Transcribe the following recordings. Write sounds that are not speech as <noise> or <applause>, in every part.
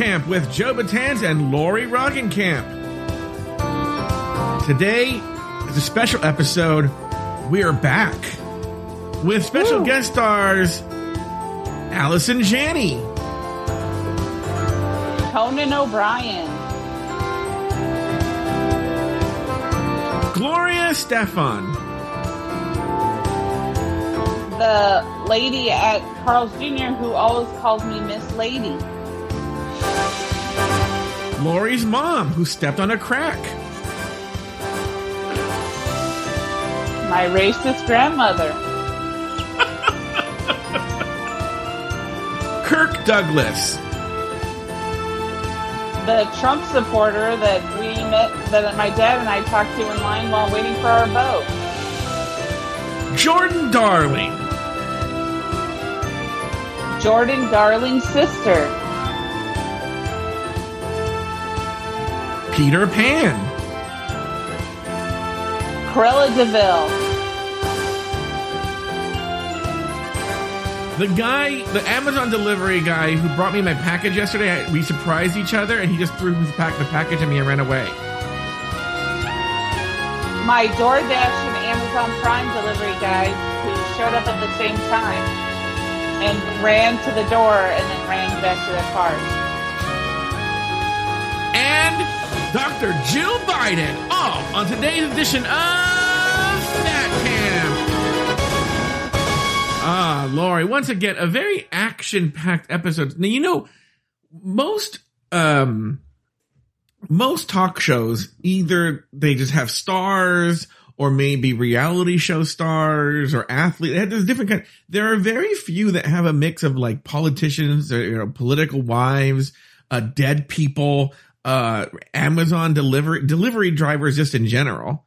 Camp with Joe Betance and Lauri Roggenkamp. Today is a special episode. We are back with special guest stars Allison Janney, Conan O'Brien, Gloria Estefan, the lady at Carl's Jr. who always calls me Miss Lady, Lauri's mom who stepped on a crack, my racist grandmother, <laughs> Kirk Douglas, the Trump supporter that we met, that my dad and I talked to in line while waiting for our boat. Jordan Darling, Jordan Darling's sister, Peter Pan, Cruella de Vil, the guy, the Amazon delivery guy who brought me my package yesterday. I, we surprised each other, and he just threw his pack, the package at me and ran away. my DoorDash and Amazon Prime delivery guys who showed up at the same time and ran to the door and then ran back to their cars. Dr. Jill Biden. All on today's edition of Fat Camp. Ah, Lauri, once again, a very action-packed episode. Now, you know, most um most talk shows either they just have stars or maybe reality show stars or athletes. There's different kind. There are very few that have a mix of like politicians, or, you know, political wives, uh, dead people, uh, Amazon delivery delivery drivers, just in general.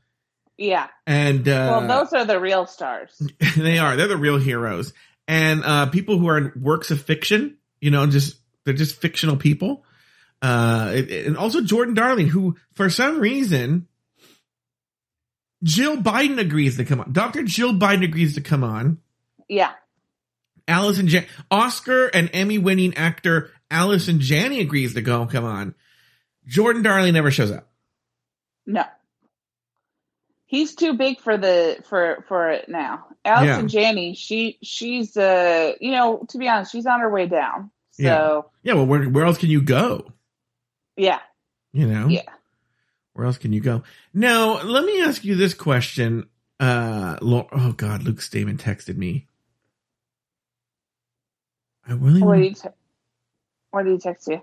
Yeah. And uh, Well, those are the real stars. <laughs> they are. They're the real heroes. And uh, people who are in works of fiction, you know, just they're just fictional people. Uh, and also Jordan Darling, who for some reason Jill Biden agrees to come on. Dr. Jill Biden agrees to come on. Yeah. Allison Jan- Oscar and Emmy winning actor Allison Janney agrees to go come on. Jordan Darling never shows up. No. He's too big for the for for it now. Allison Janney, she she's uh you know, to be honest, she's on her way down. So Yeah, well, where where else can you go? yeah. You know? Yeah. Where else can you go? Now, let me ask you this question. Uh, oh God, Luke Stamen texted me. I really What did he te- what did he text you?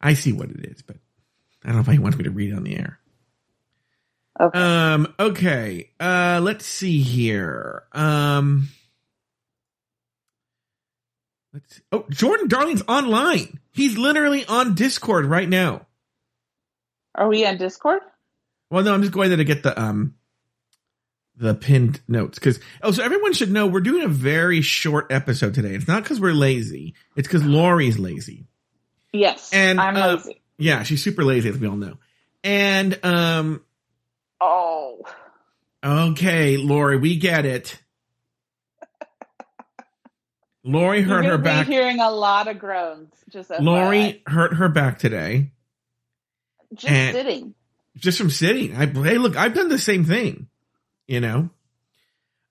I see what it is, but I don't know if he wants me to read it on the air. Okay. Um, okay. Uh, let's see here. Um, let's, oh, Jordan Darling's online. He's literally on Discord right now. Are we on Discord? Well, no, I'm just going there to get the um the pinned notes because oh, so everyone should know we're doing a very short episode today. It's not because we're lazy; it's because Lauri's lazy. Yes. And, I'm uh, lazy. Yeah, she's super lazy, as we all know. And um, Oh. okay, Lauri, we get it. Lauri hurt her back. hearing a lot of groans. Just. Lauri hurt her back today, just and- sitting. just from sitting. I hey, look, I've done the same thing. You know.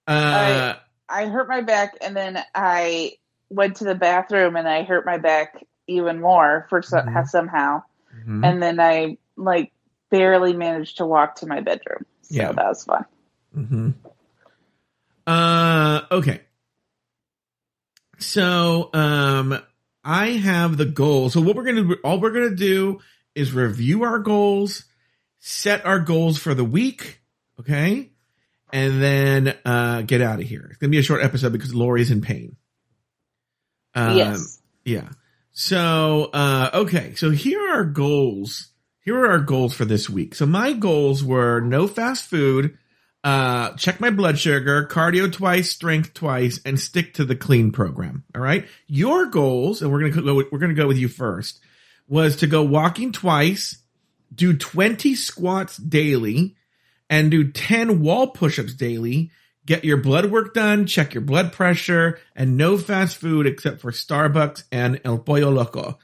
Uh, I hurt my back and then I went to the bathroom and I hurt my back even more for so- Mhm. somehow. mhm. And then I like barely managed to walk to my bedroom. So Yeah. that was fun. hmm Uh, okay. So, um, I have the goal. So what we're gonna, all we're gonna do is review our goals, set our goals for the week, okay, and then uh get out of here. It's gonna be a short episode because Lauri's in pain. Um, yes. yeah. So, uh, okay. So here are our goals. Here are our goals for this week. So my goals were no fast food, uh, check my blood sugar, cardio twice, strength twice, and stick to the clean program. All right. Your goals, and we're going to go, we're going to go with you first, was to go walking twice, do 20 squats daily, and do 10 wall push-ups daily, get your blood work done, check your blood pressure, and no fast food except for Starbucks and El Pollo Loco.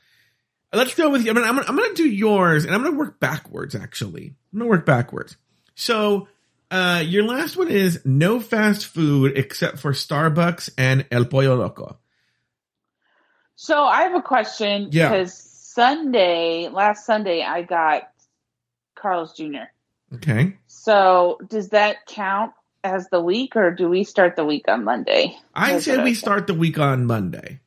Let's go with you. I'm gonna, I'm gonna, I'm gonna do yours, and I'm gonna work backwards. Actually, I'm gonna work backwards. So, uh, your last one is no fast food except for Starbucks and El Pollo Loco. So I have a question Yeah. because Sunday, last Sunday, I got Carl's Jr. Okay. So does that count as the week, or do we start the week on Monday? I Is said we okay? start the week on Monday.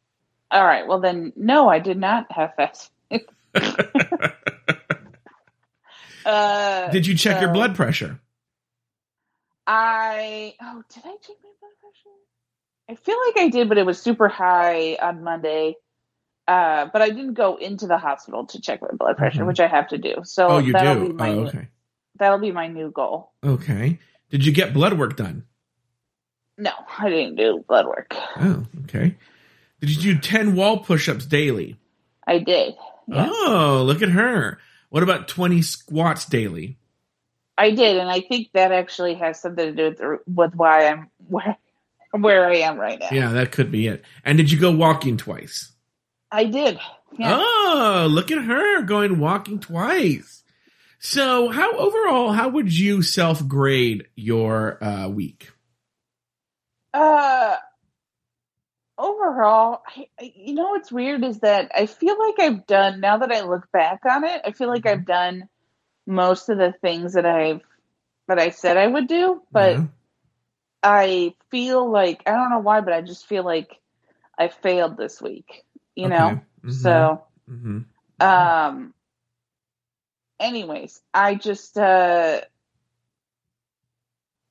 All right. Well, then, no, I did not have fast. <laughs> uh, Did you check your blood pressure? I oh, did I check my blood pressure? I feel like I did, but it was super high on Monday. Uh, but I didn't go into the hospital to check my blood pressure, Mhm. which I have to do. So Oh, you do. be my Oh, okay. that'll be my new goal. Okay. Did you get blood work done? No, I didn't do blood work. Oh, okay. Did you do 10 wall push ups daily? I did. Yeah. Oh, look at her. What about 20 squats daily? I did, and I think that actually has something to do with, with why I'm where where I am right now. Yeah, that could be it. And did you go walking twice? I did. Yeah. Oh, look at her going walking twice. So, how overall, how would you self grade your uh, week? Uh, overall, I, you know what's weird is that I feel like I've done. Now that I look back on it, I feel like Mm-hmm. I've done most of the things that I've that I said I would do, but Yeah. I feel like I don't know why, but I just feel like I failed this week. You know, Okay. Mhm. so. Mhm. um anyways i just uh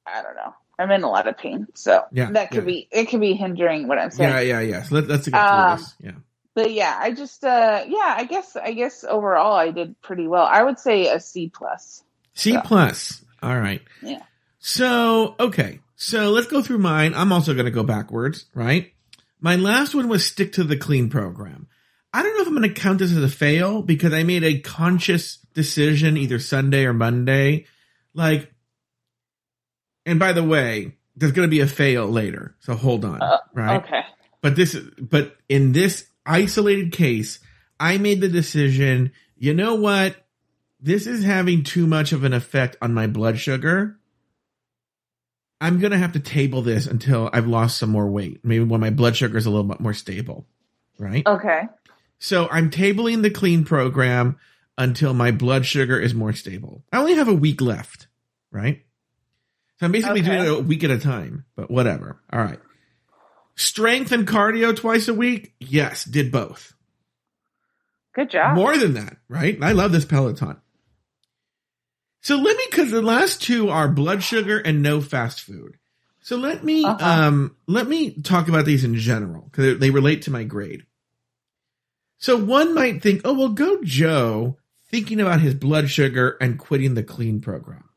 i don't know i'm in a lot of pain so Yeah, that could yeah. be it could be hindering what i'm saying Yeah, yeah, yeah. So let, let's get through Um, this. Yeah. but yeah i just uh yeah i guess i guess overall i did pretty well i would say a c plus C so. plus. All right. Yeah. So, okay. So let's go through mine. I'm also going to go backwards, right? My last one was stick to the clean program. I don't know if I'm going to count this as a fail because I made a conscious decision either Sunday or Monday. Like, and by the way, there's going to be a fail later. So hold on, Uh, right? okay But this, but in this isolated case, I made the decision. You know what? This is having too much of an effect on my blood sugar. I'm gonna have to table this until I've lost some more weight. Maybe when my blood sugar is a little bit more stable, right? okay So I'm tabling the clean program until my blood sugar is more stable. I only have a week left, right? So I'm basically Okay. doing it a week at a time, but whatever. All right. Strength and cardio twice a week? Yes, did both. good job More than that, right? I love this Peloton. So let me, cause the last two are blood sugar and no fast food. So let me, Uh-huh. um, let me talk about these in general because they relate to my grade. So one might think, oh, well, go Joe thinking about his blood sugar and quitting the clean program,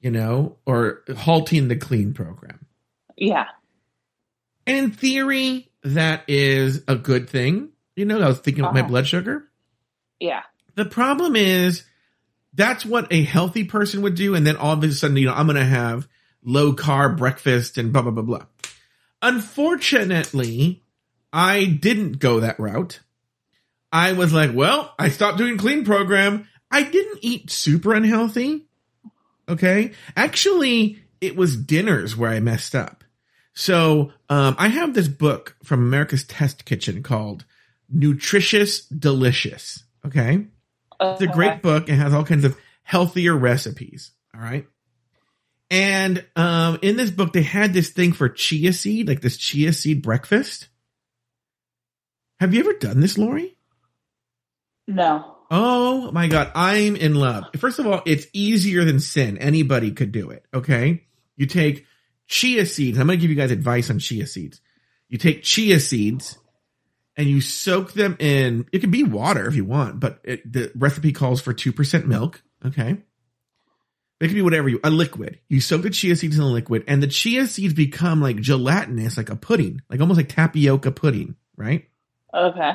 you know, or halting the clean program. yeah And in theory, that is a good thing. You know, I was thinking about my Uh-huh. blood sugar. yeah The problem is that's what a healthy person would do. And then all of a sudden, you know, I'm going to have low carb breakfast and blah, blah, blah, blah. Unfortunately, I didn't go that route. I was like, well, I stopped doing clean program. I didn't eat super unhealthy. Okay. Actually, it was dinners where I messed up. So, um, I have this book from America's Test Kitchen called Nutritious Delicious. Okay. It's a great book. It has all kinds of healthier recipes. All right. And um, in this book, they had this thing for chia seed, like this chia seed breakfast. Have you ever done this, Lauri? No Oh my God, I'm in love. First of all, it's easier than sin. Anybody could do it. Okay. You take chia seeds. I'm going to give you guys advice on chia seeds. You take chia seeds and you soak them in, it can be water if you want, but it, the recipe calls for 2% milk. Okay. It can be whatever you, a liquid. You soak the chia seeds in the liquid and the chia seeds become like gelatinous, like a pudding, like almost like tapioca pudding, right? okay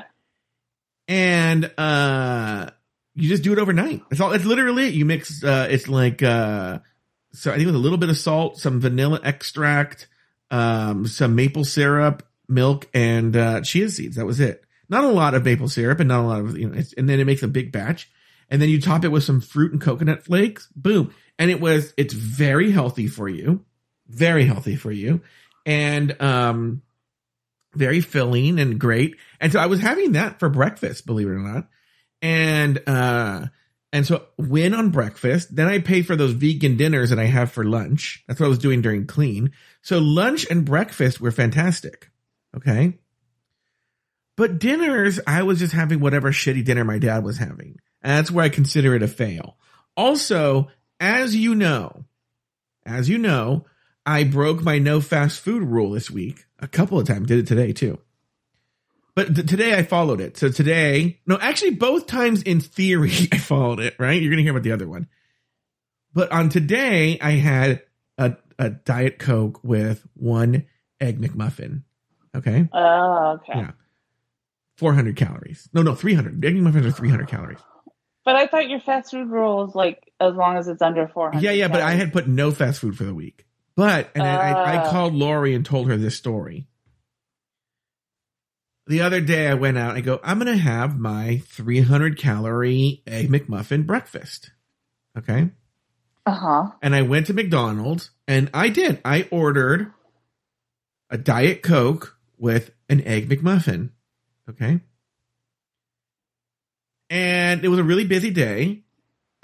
and uh you just do it overnight. It's all. It's literally it. You mix. uh It's like uh so I think with a little bit of salt, some vanilla extract, um, some maple syrup, milk, and uh, chia seeds. That was it. Not a lot of maple syrup and not a lot of you know. and then it makes a big batch, and then you top it with some fruit and coconut flakes. Boom, and it was it's very healthy for you, very healthy for you, and um, very filling and great. And so I was having that for breakfast, believe it or not, and uh and so win on breakfast. Then I pay for those vegan dinners that I have for lunch. That's what I was doing during clean. So lunch and breakfast were fantastic. Okay. But dinners, I was just having whatever shitty dinner my dad was having. And that's where I consider it a fail. Also, as you know, as you know, I broke my no fast food rule this week a couple of times. Did it today too. But th- today I followed it. So today, no, actually both times in theory <laughs> I followed it, right? You're going to hear about the other one. But on today I had a, a Diet Coke with one Egg McMuffin. Okay. Oh, okay. Yeah. 400 calories. No, no, 300. Egg McMuffins are 300 calories. But I thought your fast food rule is like as long as it's under 400. Yeah, yeah, calories. but I had put no fast food for the week. But, and uh, I, I oh. called Lauri and told her this story the other day I went out I go, I'm going to have my 300 calorie egg McMuffin breakfast. Okay. Uh huh. And I went to McDonald's and I did. I ordered a Diet Coke with an egg McMuffin. Okay. And it was a really busy day.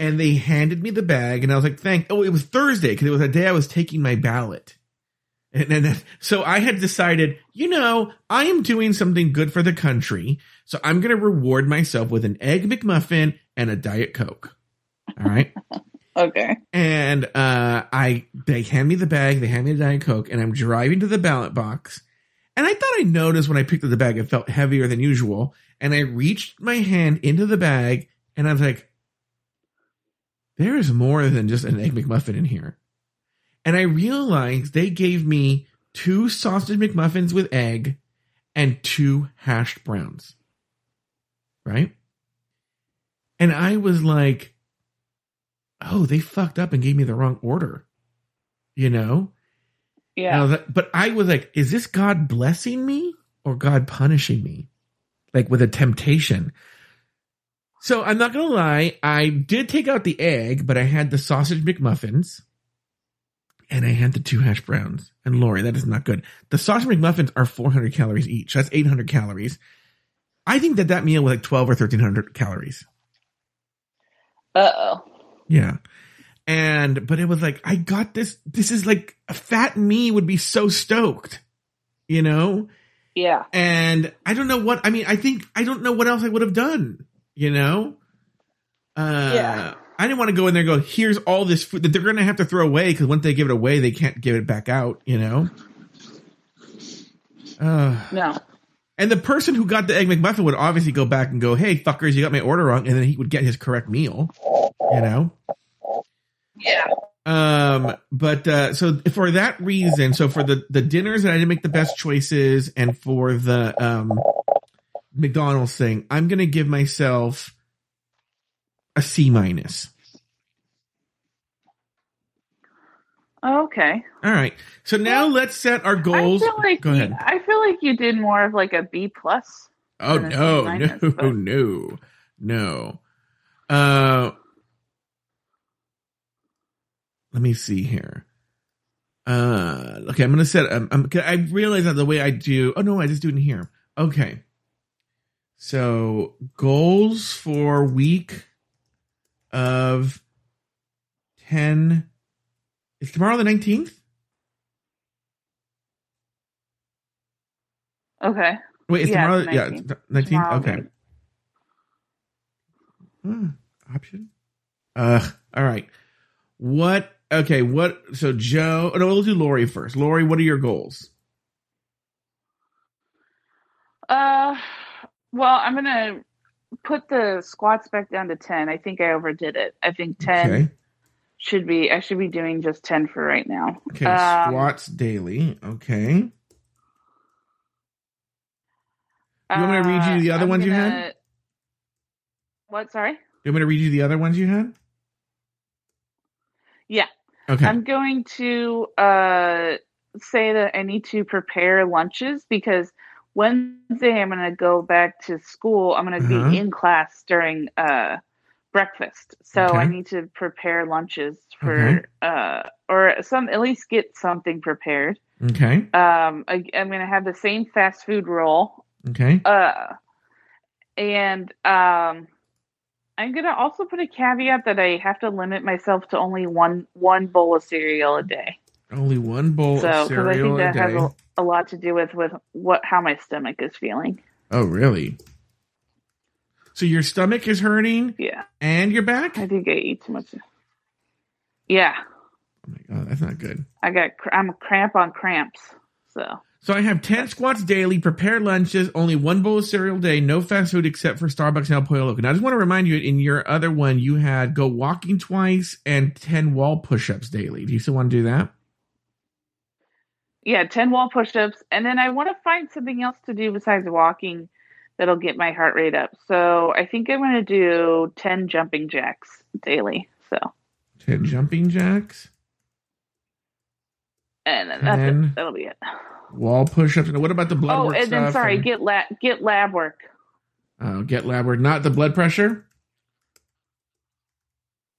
And they handed me the bag and I was like, thank, oh, it was Thursday because it was a day I was taking my ballot. And, and so I had decided, you know, I am doing something good for the country. So I'm going to reward myself with an egg McMuffin and a Diet Coke. All right. <laughs> okay. And uh, I they hand me the bag, they hand me the Diet Coke, and I'm driving to the ballot box. And I thought I noticed when I picked up the bag, it felt heavier than usual. And I reached my hand into the bag and I was like, there is more than just an egg McMuffin in here. And I realized they gave me two sausage McMuffins with egg and two hashed browns. Right? And I was like, oh, they fucked up and gave me the wrong order. You know? Yeah. I like, but I was like, is this God blessing me or God punishing me? Like with a temptation. So I'm not going to lie. I did take out the egg, but I had the sausage McMuffins and I had the two hash browns. And Lauri, that is not good. The sausage McMuffins are 400 calories each. That's 800 calories. I think that that meal was like 12 or 1300 calories. Uh oh. Yeah. And, but it was like, I got this. This is like a fat me would be so stoked, you know? Yeah. And I don't know what, I mean, I think, I don't know what else I would have done, you know? Uh, yeah. I didn't want to go in there and go, here's all this food that they're going to have to throw away because once they give it away, they can't give it back out, you know? Uh, no. And the person who got the Egg McMuffin would obviously go back and go, hey, fuckers, you got my order wrong. And then he would get his correct meal, you know? Yeah. Um, but, uh, so for that reason, so for the, the dinners that I didn't make the best choices and for the, um, McDonald's thing, I'm going to give myself a C minus. Okay. All right. So now let's set our goals. I feel like Go ahead. I feel like you did more of like a B plus. Oh no, <laughs> minus, no, but... no, no. Uh, let me see here. Uh, okay, I'm gonna set. Um, I'm, I realize that the way I do. Oh no, I just do it in here. Okay. So goals for week of 10. Is tomorrow the 19th? Okay. Wait, is yeah, tomorrow? 19th. Yeah, 19th? Okay. Hmm, option? Uh, all right. What? Okay, what? So Joe, oh, no, we'll do Lauri first. Lauri, what are your goals? Uh, well, I'm gonna put the squats back down to 10. I think I overdid it. I think 10 okay. should be, I should be doing just 10 for right now. Okay. Um, squats daily. Okay. You want me to read you the other uh, ones gonna, you had? What? Sorry? You want me to read you the other ones you had? Yeah. Okay. I'm going to uh say that I need to prepare lunches because Wednesday I'm going to go back to school. I'm going to uh-huh. be in class during uh, breakfast, so okay. I need to prepare lunches for okay. uh, or some at least get something prepared. Okay. Um, I, am going to have the same fast food roll. Okay. Uh, and um, I'm going to also put a caveat that I have to limit myself to only one one bowl of cereal a day. Only one bowl so, of cereal a day. So, I think that has a, a, lot to do with with what how my stomach is feeling. Oh, really? So your stomach is hurting? Yeah. And your back? I think I eat too much. Yeah. Oh my god, that's not good. I got I'm a cramp on cramps. So. So I have 10 squats daily, prepared lunches, only one bowl of cereal a day, no fast food except for Starbucks and El Pollo Loco. Now I just want to remind you, in your other one, you had go walking twice and 10 wall push-ups daily. Do you still want to do that? Yeah, 10 wall push ups. And then I want to find something else to do besides walking that'll get my heart rate up. So I think I'm going to do 10 jumping jacks daily. So 10 jumping jacks. And then that's it. That'll be it. Wall push ups. What about the blood oh, work? and then sorry, and... get lab get lab work. Oh, get lab work. Not the blood pressure?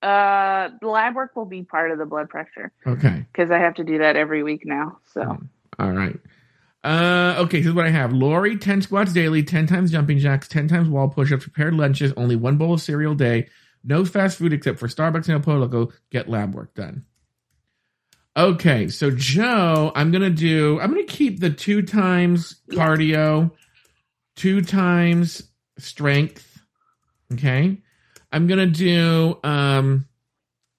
Uh, the lab work will be part of the blood pressure. Okay. Because I have to do that every week now. So. Hmm. All right. Uh, okay, here's what I have. Lauri, 10 squats daily, 10 times jumping jacks, 10 times wall push-ups, prepared lunches, only one bowl of cereal a day, no fast food except for Starbucks and El Loco, get lab work done. Okay, so Joe, I'm to do, I'm to keep the two times cardio, two times strength. Okay. I'm gonna do. Um,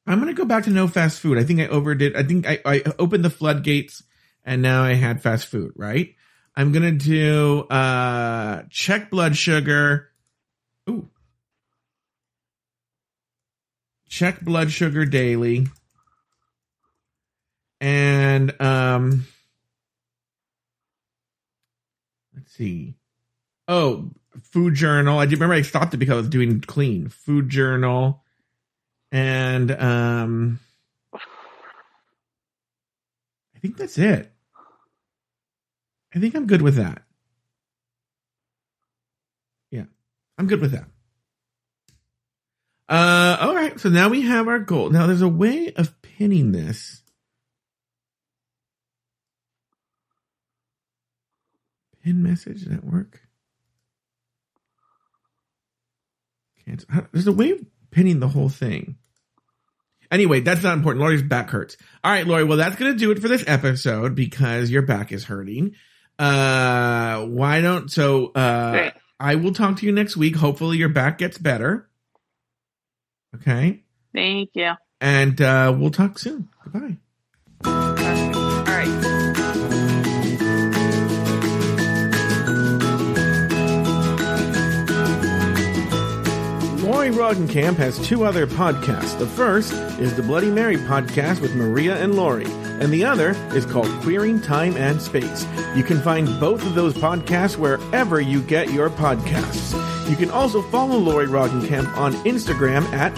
I'm gonna go back to no fast food. I think I overdid. I think I, I opened the floodgates, and now I had fast food. Right. I'm gonna do uh check blood sugar. Ooh. Check blood sugar daily. And um let's see. Oh, food journal. I do remember I stopped it because I was doing clean food journal, and um, I think that's it. I think I'm good with that. Yeah, I'm good with that. Uh, all right. So now we have our goal. Now there's a way of pinning this. Pin message. Does that work? Can't. <laughs> There's a way of pinning the whole thing. Anyway, that's not important. Lauri's back hurts. All right, Lauri. Well, that's gonna do it for this episode because your back is hurting. Uh, why don't so? Uh, I will talk to you next week. Hopefully, your back gets better. Okay. Thank you. And uh, we'll talk soon. Goodbye. Lauri Roggenkamp has two other podcasts. The first is the Bloody Mary podcast with Maria and Lauri, and the other is called Queering Time and Space. You can find both of those podcasts wherever you get your podcasts. You can also follow Lauri Roggenkamp on Instagram at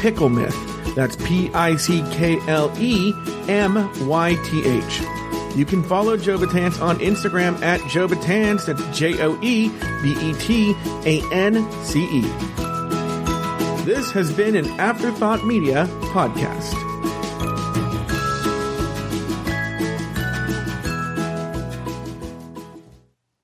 Pickle Myth. That's P I C K L E M Y T H. You can follow Joe Betance on Instagram at Joe Betance. That's J O E B E T A N C E. This has been an Afterthought Media podcast.